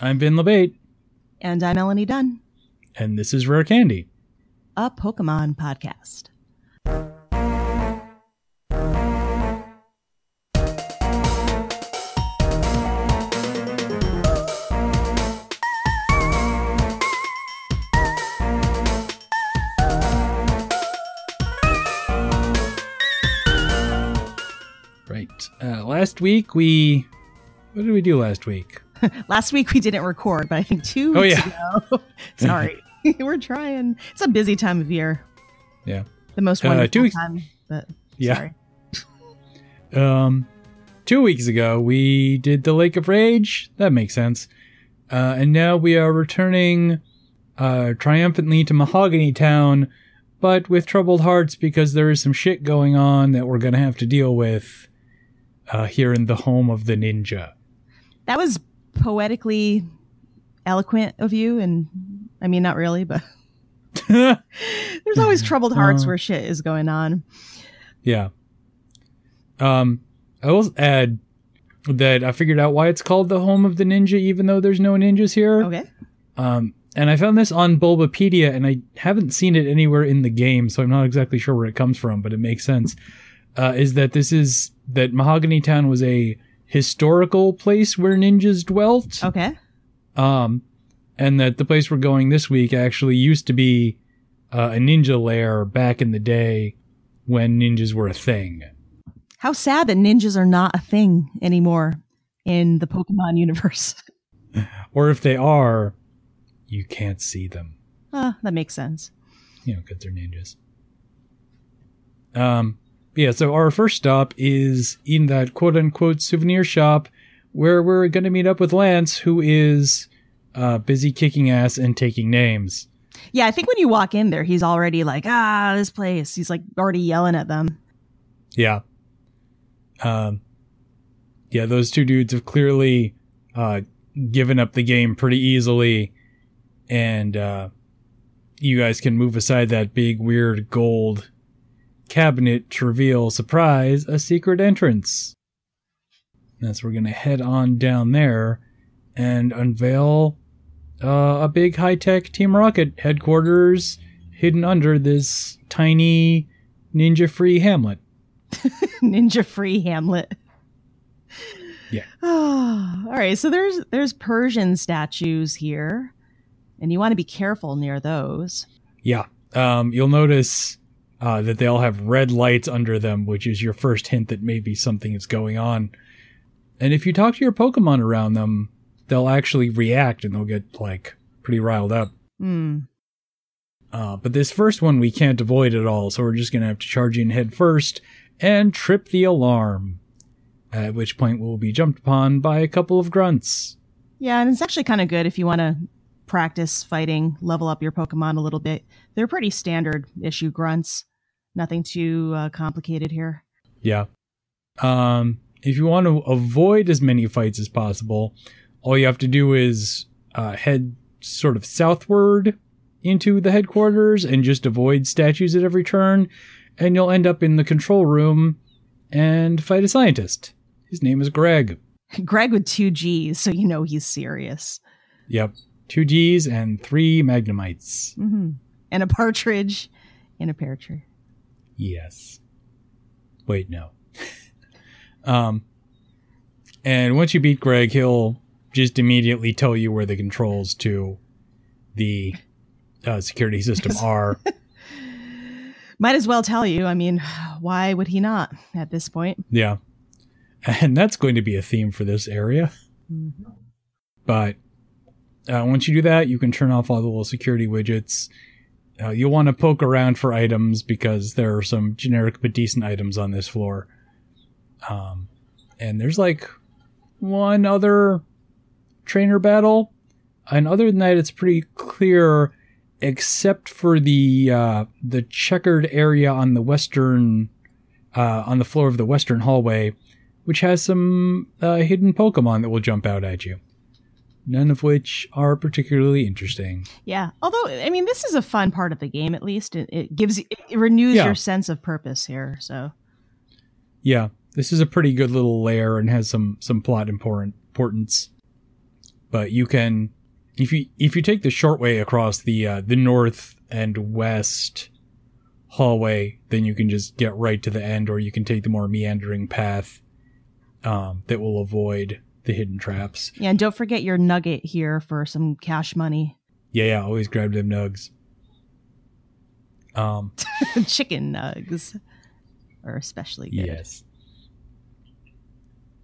I'm Vin LeBate, And I'm Melanie Dunn, and this is Rare Candy. a Pokemon podcast. Right. Uh, last week we. What did we do last week? Last week we didn't record, but I think two Oh, weeks yeah. ago. Sorry. We're trying. It's a busy time of year. Yeah. The most Uh, wonderful two weeks- time. But Yeah. sorry. Um, two weeks ago we did the Lake of Rage. That makes sense. Uh, and now we are returning uh, triumphantly to Mahogany Town, but with troubled hearts because there is some shit going on that we're gonna have to deal with uh, here in the home of the ninja. That was poetically eloquent of you, and I mean not really, but there's always troubled hearts Uh. where shit is going on. Yeah. Um, I will add that I figured out why it's called the home of the ninja, even though there's no ninjas here. Okay. Um, and I found this on Bulbapedia, and I haven't seen it anywhere in the game, so I'm not exactly sure where it comes from, but it makes sense. Uh, is that this is that Mahogany Town was a historical place where ninjas dwelt? Okay. Um, and that the place we're going this week actually used to be uh, a ninja lair back in the day when ninjas were a thing. How sad that ninjas are not a thing anymore in the Pokemon universe. Or if they are, you can't see them. Ah, that makes sense. You know, because they're ninjas. Um, yeah, so our first stop is in that quote unquote souvenir shop where we're going to meet up with Lance, who is uh, busy kicking ass and taking names. Yeah, I think when you walk in there, he's already like, ah, this place. He's like already yelling at them. Yeah. Um, yeah, those two dudes have clearly uh, given up the game pretty easily. And uh, you guys can move aside that big, weird gold cabinet to reveal, surprise, a secret entrance. And so we're going to head on down there and unveil uh, a big high tech Team Rocket headquarters hidden under this tiny ninja free hamlet. Ninja free Hamlet. Yeah. Oh, all right. So there's there's Persian statues here, and you want to be careful near those. Yeah. Um, you'll notice uh, that they all have red lights under them, which is your first hint that maybe something is going on. And if you talk to your Pokemon around them, they'll actually react and they'll get like pretty riled up. Hmm. Uh, but this first one we can't avoid at all, so we're just gonna have to charge in head first and trip the alarm. At which point we'll be jumped upon by a couple of grunts. Yeah, and it's actually kind of good if you want to practice fighting, level up your Pokemon a little bit. They're pretty standard issue grunts. Nothing too uh, complicated here. Yeah. Um, if you want to avoid as many fights as possible, all you have to do is uh, head sort of southward into the headquarters and just avoid statues at every turn, and you'll end up in the control room and fight a scientist. His name is Greg. Greg with two G's, so you know he's serious. Yep. Two G's and three Magnemites. hmm And a partridge in a pear tree. Yes. Wait, no. um, and once you beat Greg, he'll just immediately tell you where the controls to the uh, security system are. Might as well tell you. I mean, why would he not at this point? yeah. And that's going to be a theme for this area. But uh, once you do that, you can turn off all the little security widgets. Uh, you'll want to poke around for items because there are some generic but decent items on this floor. Um, and there's like one other trainer battle. And other than that, it's pretty clear, except for the uh, the checkered area on the western uh, on the floor of the western hallway, which has some uh, hidden Pokemon that will jump out at you. None of which are particularly interesting. Yeah. Although, I mean, this is a fun part of the game. At least it, it gives it renews Yeah. your sense of purpose here. So Yeah, this is a pretty good little layer and has some some plot important importance. but you can if you if you take the short way across the uh, the north and west hallway, then you can just get right to the end, or you can take the more meandering path um, that will avoid the hidden traps. Yeah, and don't forget your nugget here for some cash money. Yeah, yeah, always grab them nugs. Um, Chicken nugs are especially good. yes.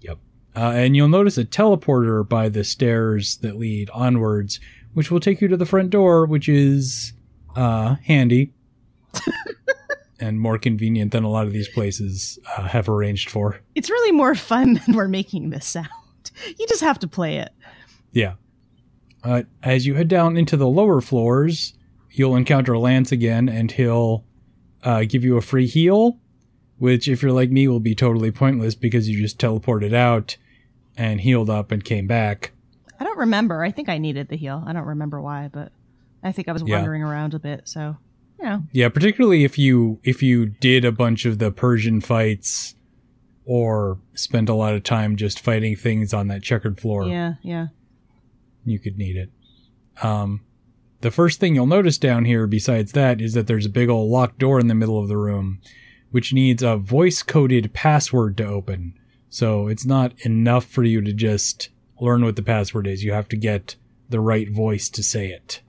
Yep. Uh, and you'll notice a teleporter by the stairs that lead onwards, which will take you to the front door, which is uh, handy and more convenient than a lot of these places uh, have arranged for. It's really more fun than we're making this sound. You just have to play it. Yeah. Uh, as you head down into the lower floors, you'll encounter Lance again, and he'll uh, give you a free heal, which, if you're like me, will be totally pointless because you just teleported out and healed up and came back. I don't remember. I think I needed the heal. I don't remember why, but I think I was Yeah. wandering around a bit. So, you know, Yeah, particularly if you if you did a bunch of the Persian fights or spend a lot of time just fighting things on that checkered floor. yeah, yeah. you could need it. Um, the first thing you'll notice down here, besides that, is that there's a big old locked door in the middle of the room, which needs a voice coded password to open. So it's not enough for you to just learn what the password is. You have to get the right voice to say it,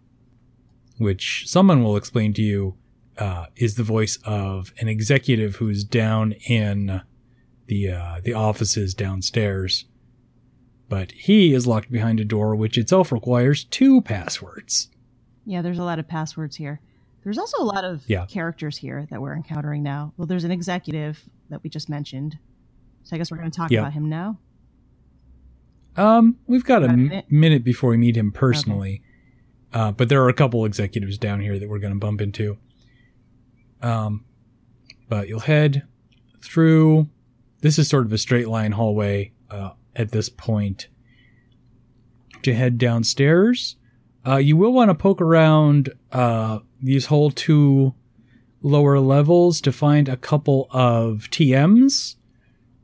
which someone will explain to you uh, is the voice of an executive who's down in the uh, the offices downstairs but he is locked behind a door which itself requires two passwords. Yeah, there's a lot of passwords here. There's also a lot of Yeah. characters here that we're encountering now. Well, there's an executive that we just mentioned. So I guess we're going to talk about him now. Um, we've got a Got a m- minute? minute before we meet him personally, uh, but there are a couple executives down here that we're going to bump into. Um, but you'll head through. This is sort of a straight line hallway uh, at this point. To head downstairs, uh, you will want to poke around uh, these whole two lower levels to find a couple of TMs,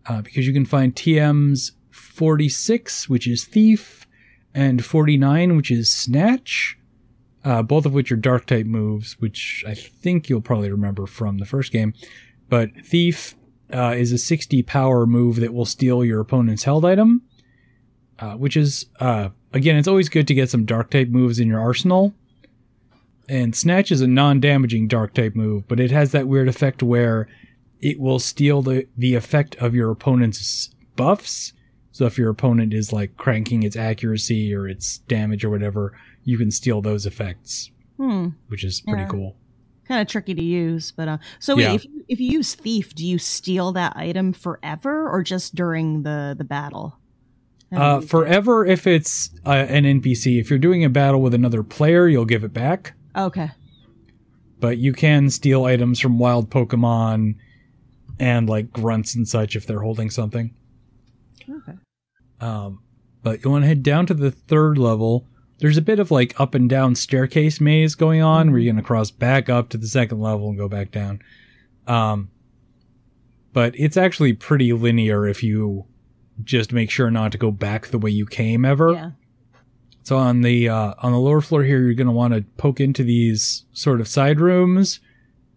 uh, because you can find TMs 46, which is Thief, and 49, which is Snatch, uh, both of which are Dark type moves, which I think you'll probably remember from the first game. But Thief uh, is a 60 power move that will steal your opponent's held item, uh, which is, uh, again, it's always good to get some Dark type moves in your arsenal. And Snatch is a non damaging Dark type move, but it has that weird effect where it will steal the, the effect of your opponent's buffs. So if your opponent is like cranking its accuracy or its damage or whatever, you can steal those effects, Hmm. which is pretty Yeah. cool. Kind of tricky to use, but uh, so wait, Yeah. if you, if you use thief, do you steal that item forever or just during the the battle? Uh, you do it? forever, if it's uh, an NPC, if you're doing a battle with another player, you'll give it back. Okay. But you can steal items from wild Pokemon and like grunts and such if they're holding something. Okay. Um, but you want to head down to the third level. There's a bit of like up and down staircase maze going on where you're going to cross back up to the second level and go back down. Um, but it's actually pretty linear if you just make sure not to go back the way you came ever. Yeah. So on the uh, on the lower floor here, you're going to want to poke into these sort of side rooms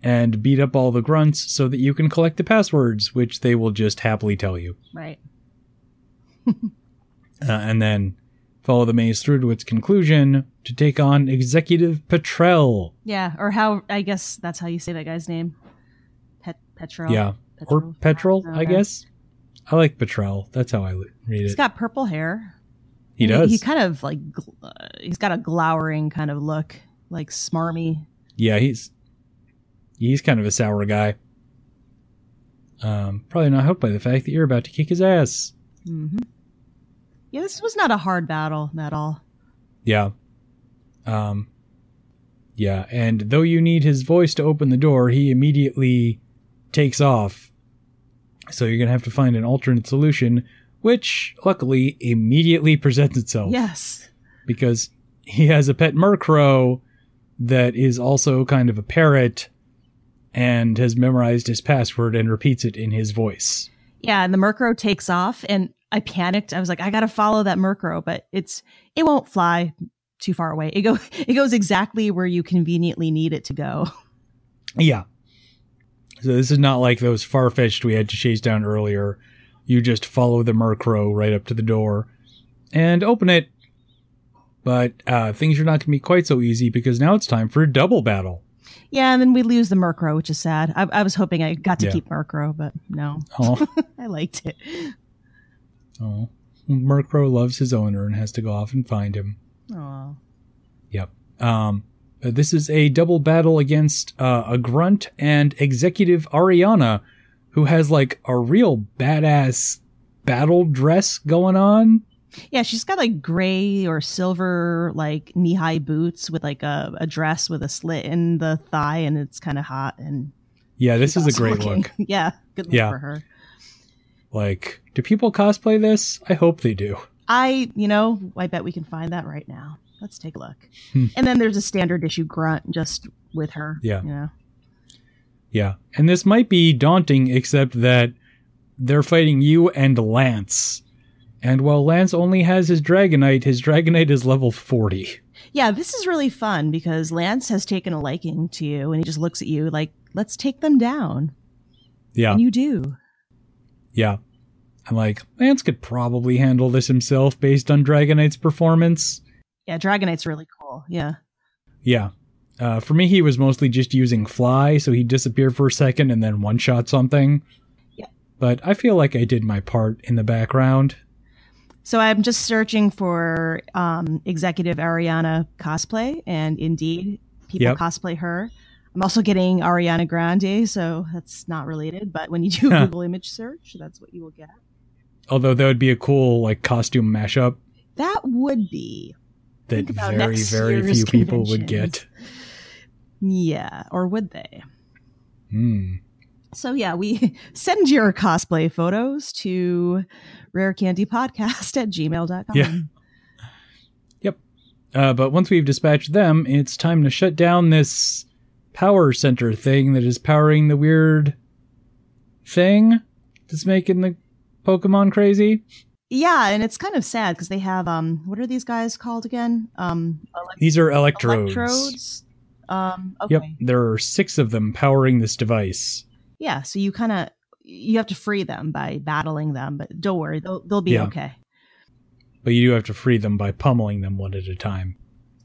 and beat up all the grunts so that you can collect the passwords, which they will just happily tell you Right. uh, and then follow the maze through to its conclusion to take on Executive Petrel. Yeah. Or how? I guess that's how you say that guy's name. Pet Petro. Yeah, or Petrel, I Okay. guess. I like Petrel. That's how I read it. He's got purple hair. he And does. He, kind of like uh, he's got a glowering kind of look, like smarmy. yeah, he's he's kind of a sour guy. Um, probably not helped by the fact that you're about to kick his ass. hmm Yeah, this was not a hard battle at all. Yeah. Um Yeah, and though you need his voice to open the door, he immediately takes off. So you're going to have to find an alternate solution, which luckily immediately presents itself Yes. because he has a pet Murkrow that is also kind of a parrot and has memorized his password and repeats it in his voice. Yeah, and the Murkrow takes off, and I panicked. I was like, I gotta follow that Murkrow, but it's it won't fly too far away. It go it goes exactly where you conveniently need it to go. Yeah. So this is not like those Farfetch'd we had to chase down earlier. You just follow the Murkrow right up to the door and open it. But uh, things are not going to be quite so easy because now it's time for a double battle. Yeah, and then we lose the Murkrow, which is sad. I, I was hoping I got to Yeah. keep Murkrow, but no, Oh, I liked it. Oh. Murkrow loves his owner and has to go off and find him. Oh, Yep. Um, uh, this is a double battle against uh, a grunt and executive Ariana, who has like a real badass battle dress going on. yeah, she's got like gray or silver like knee high boots with like a, a dress with a slit in the thigh, and it's kind of hot and Yeah, this is a great looking. look. yeah, good look Yeah. for her. Like, do people cosplay this? I hope they do. I, you know, I bet we can find that right now. Let's take a look. Hmm. and then there's a standard issue grunt just with her. Yeah. You know. Yeah. And this might be daunting, except that they're fighting you and Lance. And while Lance only has his Dragonite, his Dragonite is level 40. Yeah, this is really fun because Lance has taken a liking to you and he just looks at you like, let's take them down. Yeah. And you do. Yeah. I'm like, Lance could probably handle this himself based on Dragonite's performance. Yeah, Dragonite's really cool. Yeah. Yeah. Uh, for me, he was mostly just using fly, so he'd disappear for a second and then one shot something. Yeah. But I feel like I did my part in the background. So I'm just searching for um, executive Ariana cosplay, and indeed, people Yep. cosplay her. I'm also getting Ariana Grande, so that's not related. But when you do Huh. Google image search, that's what you will get. Although that would be a cool like costume mashup That would be, that very, very few people would get. yeah, or would they? Hmm. So yeah, we send your cosplay photos to rarecandypodcast at gmail.com. Yeah. Uh, but once we've dispatched them, it's time to shut down this power center thing that is powering the weird thing that's making the Pokemon crazy. Yeah, and it's kind of sad because they have um what are these guys called again? Um These are electrodes. electrodes. Um okay. Yep, there are six of them powering this device. Yeah, so you kind of you have to free them by battling them, but don't worry, they'll they'll be Yeah. okay. But you do have to free them by pummeling them one at a time.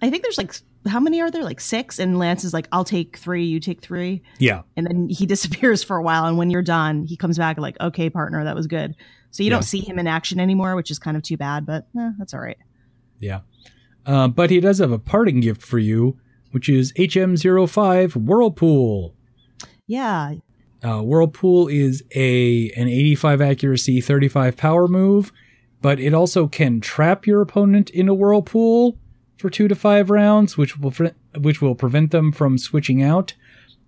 I think there's like how many are there? Like 6 and Lance is like I'll take 3, you take 3. Yeah, and then he disappears for a while and when you're done he comes back like okay partner that was good so you Yeah. don't see him in action anymore which is kind of too bad but eh, that's all right yeah. Uh, but he does have a parting gift for you, which is HM05 Whirlpool. yeah Uh, Whirlpool is a an 85 accuracy, 35 power move, but it also can trap your opponent in a whirlpool for two to five rounds, which will pre- which will prevent them from switching out,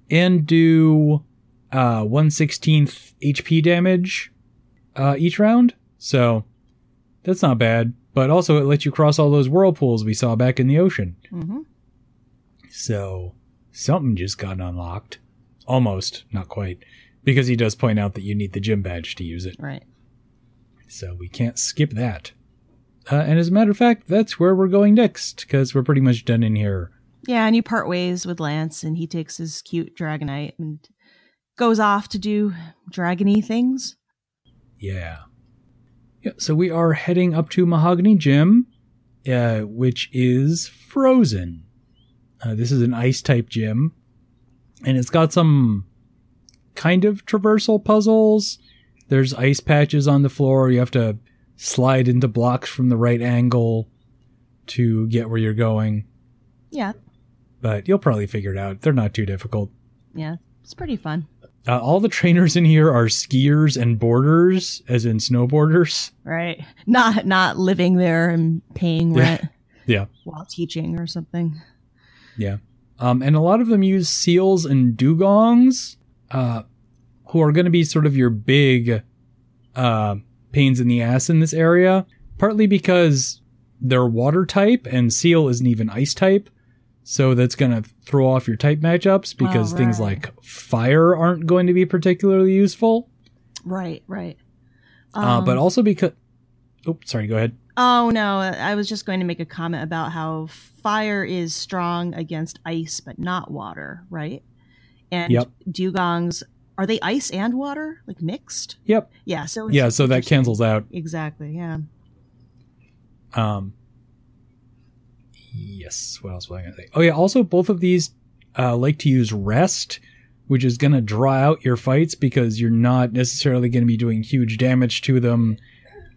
and do uh, 116th HP damage uh, each round. So that's not bad. But also, it lets you cross all those whirlpools we saw back in the ocean. hmm So something just got unlocked. Almost, not quite. Because he does point out that you need the gym badge to use it. right So we can't skip that. Uh, and as a matter of fact, that's where we're going next, because we're pretty much done in here. yeah and you part ways with lance and he takes his cute dragonite and goes off to do dragony things Yeah. Yeah, so we are heading up to Mahogany Gym, uh, which is frozen. Uh, this is an ice type gym, and it's got some kind of traversal puzzles. There's ice patches on the floor. You have to slide into blocks from the right angle to get where you're going, yeah but you'll probably figure it out. They're not too difficult. yeah it's pretty fun Uh, all the trainers in here are skiers and boarders, as in snowboarders. right not not living there and paying rent Yeah. while teaching or something Yeah. Um, and a lot of them use Seels and Dewgongs, uh, who are going to be sort of your big uh, pains in the ass in this area, partly because they're water type and Seel isn't even ice type. So that's going to throw off your type matchups because Oh, things like fire aren't going to be particularly useful. right right uh, but Um, also because Oh, sorry. Go ahead. Oh no, I was just going to make a comment about how fire is strong against ice, but not water, right? And Yep. Dewgongs are they ice and water, like mixed? Yep. Yeah. So Yeah. So that cancels out. Exactly. Yeah. Um. Yes. What else was I gonna say? Oh yeah. Also, both of these uh, like to use rest, which is gonna draw out your fights because you're not necessarily gonna be doing huge damage to them.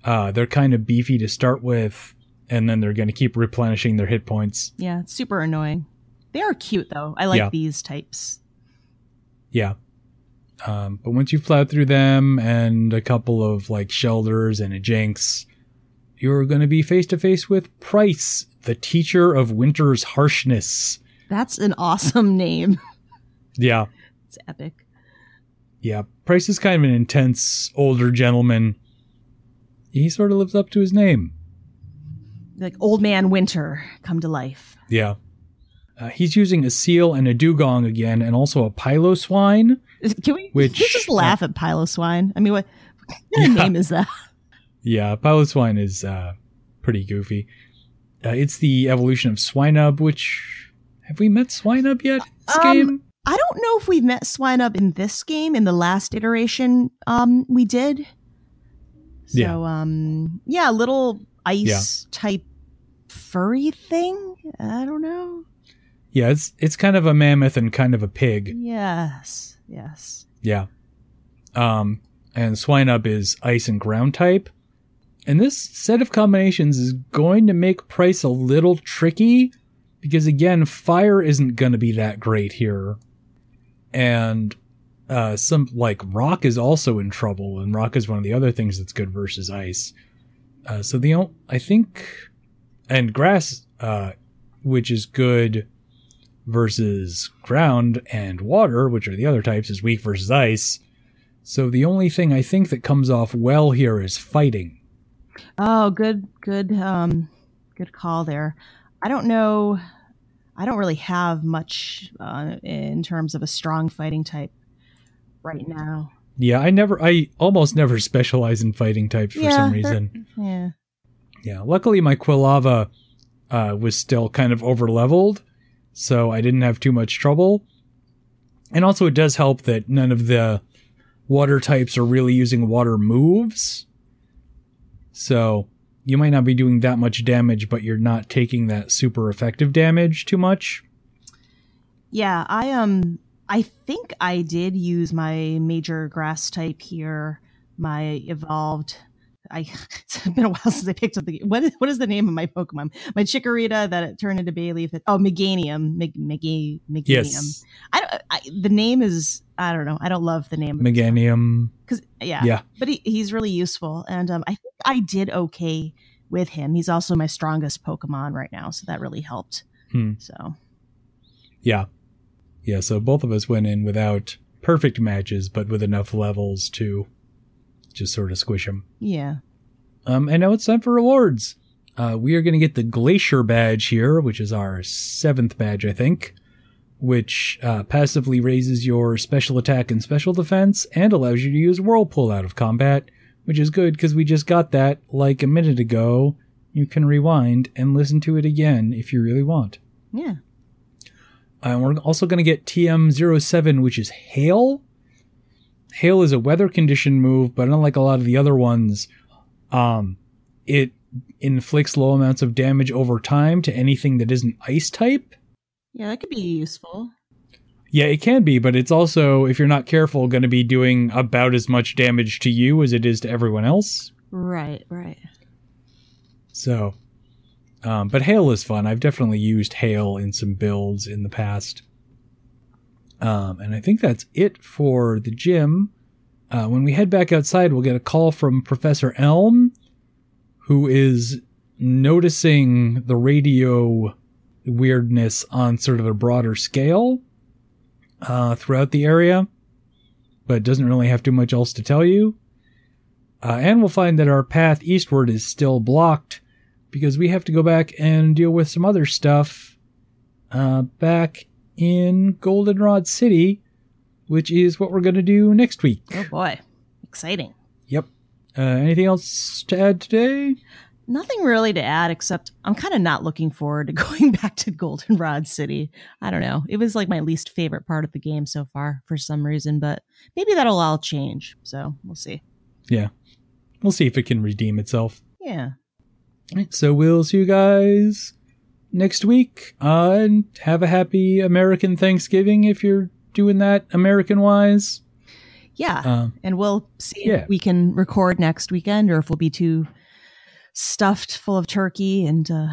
Uh, they're kind of beefy to start with, and then they're gonna keep replenishing their hit points. Yeah. It's super annoying. They are cute though. I like Yeah. these types. Yeah. Um, but once you've plowed through them and a couple of like Shellders and a Jynx, you're going to be face to face with Pryce, the teacher of winter's harshness. That's an awesome name. Yeah. It's epic. Yeah. Pryce is kind of an intense older gentleman. He sort of lives up to his name. Like old man winter come to life. Yeah. Uh, he's using a Seel and a Dewgong again, and also a piloswine. Can we, Which- we just laugh at Piloswine? I mean, what, what kind of Yeah. name is that? Yeah, piloswine is uh, pretty goofy. Uh, it's the evolution of Swinub, which have we met Swinub yet? This Um, game? I don't know if we've met Swinub in this game. In the last iteration, um, we did. So, Yeah. um, yeah, a little ice type furry thing. I don't know. Yeah, it's it's kind of a mammoth and kind of a pig. Yes, yes. Yeah. Um, and Swinub is ice and ground type. And this set of combinations is going to make Pryce a little tricky because again, fire isn't going to be that great here. And uh, some like rock is also in trouble, and rock is one of the other things that's good versus ice. Uh, so the I think, and grass, uh, which is good versus ground and water, which are the other types, is weak versus ice. So the only thing I think that comes off well here is fighting. Oh, good, good, um, good call there. I don't know. I don't really have much uh, in terms of a strong fighting type right now. Yeah, I never, I almost never specialize in fighting types for Yeah, some reason. Yeah. Yeah, luckily my Quilava uh, was still kind of over leveled, so I didn't have too much trouble. And also, it does help that none of the water types are really using water moves. So you might not be doing that much damage, but you're not taking that super effective damage too much. Yeah, I um I think I did use my major grass type here, my evolved I it's been a while since I picked up the what is what is the name of my Pokemon? My Chikorita that it turned into Bayleef. That, oh, Meganium, Meg, Megi, Meganium. Yes, I don't. I, the name is I don't know. I don't love the name. Meganium. because yeah, Yeah. but he, he's really useful, and um, I think I did okay with him. He's also my strongest Pokemon right now, so that really helped. Hmm. So Yeah. Yeah, so both of us went in without perfect matches, but with enough levels to just sort of squish them. yeah. Um, and now it's time for rewards. Uh, we are going to get the Glacier badge here, which is our seventh badge, I think, which uh, passively raises your special attack and special defense and allows you to use Whirlpool out of combat, which is good because we just got that like a minute ago. You can rewind and listen to it again if you really want. Yeah. And we're also going to get TM07, which is Hail. Hail is a weather condition move, but unlike a lot of the other ones, um, it inflicts low amounts of damage over time to anything that isn't ice type. Yeah, that could be useful. Yeah, it can be, but it's also, if you're not careful, going to be doing about as much damage to you as it is to everyone else. Right, right. So, um, but hail is fun. I've definitely used hail in some builds in the past. Um, and I think that's it for the gym. Uh, when we head back outside, we'll get a call from Professor Elm, who is noticing the radio weirdness on sort of a broader scale uh, throughout the area, but doesn't really have too much else to tell you. Uh, and we'll find that our path eastward is still blocked because we have to go back and deal with some other stuff uh, back in Goldenrod City, which is what we're going to do next week. Oh boy, exciting. Yep. Uh, anything else to add today? Nothing really to add except I'm kind of not looking forward to going back to Goldenrod City. I don't know. It was like my least favorite part of the game so far for some reason, but maybe that'll all change. So we'll see. Yeah. We'll see if it can redeem itself. Yeah. So we'll see you guys next week. Uh, and have a happy American Thanksgiving if you're doing that American wise. Yeah. Uh, and we'll see yeah. if we can record next weekend or if we'll be too stuffed full of turkey and uh,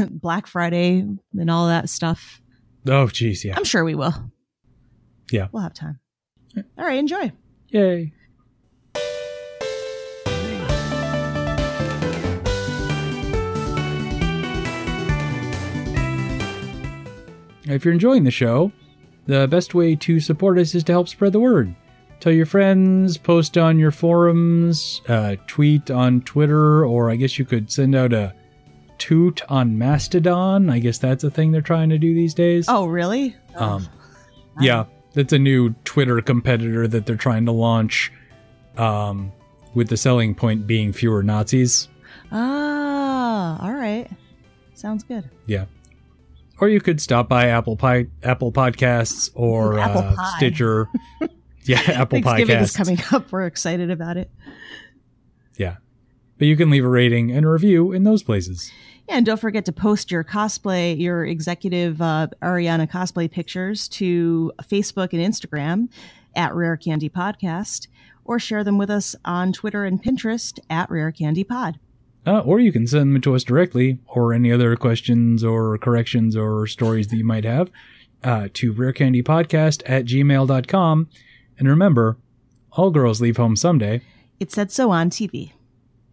Black Friday and all that stuff. oh, geez, yeah. I'm sure we will. Yeah. We'll have time. All right. Enjoy. Yay. If you're enjoying the show, the best way to support us is to help spread the word. Tell your friends, post on your forums, uh, tweet on Twitter, or I guess you could send out a toot on Mastodon. I guess that's a thing they're trying to do these days. Oh, really? Um, yeah, that's a new Twitter competitor that they're trying to launch. Um, with the selling point being fewer Nazis. Ah, all right. Sounds good. Yeah. Or you could stop by Apple Pie, Apple Podcasts, or Apple uh, Stitcher. yeah, Apple Thanksgiving Podcasts. is coming up. We're excited about it. Yeah, but you can leave a rating and a review in those places. Yeah, and don't forget to post your cosplay, your executive uh, Ariana cosplay pictures to Facebook and Instagram at Rare Candy Podcast, or share them with us on Twitter and Pinterest at Rare Candy Pod. Uh, or you can send them to us directly, or any other questions or corrections or stories that you might have uh, to rarecandypodcast at gmail.com. And remember, all girls leave home someday. It said so on TV.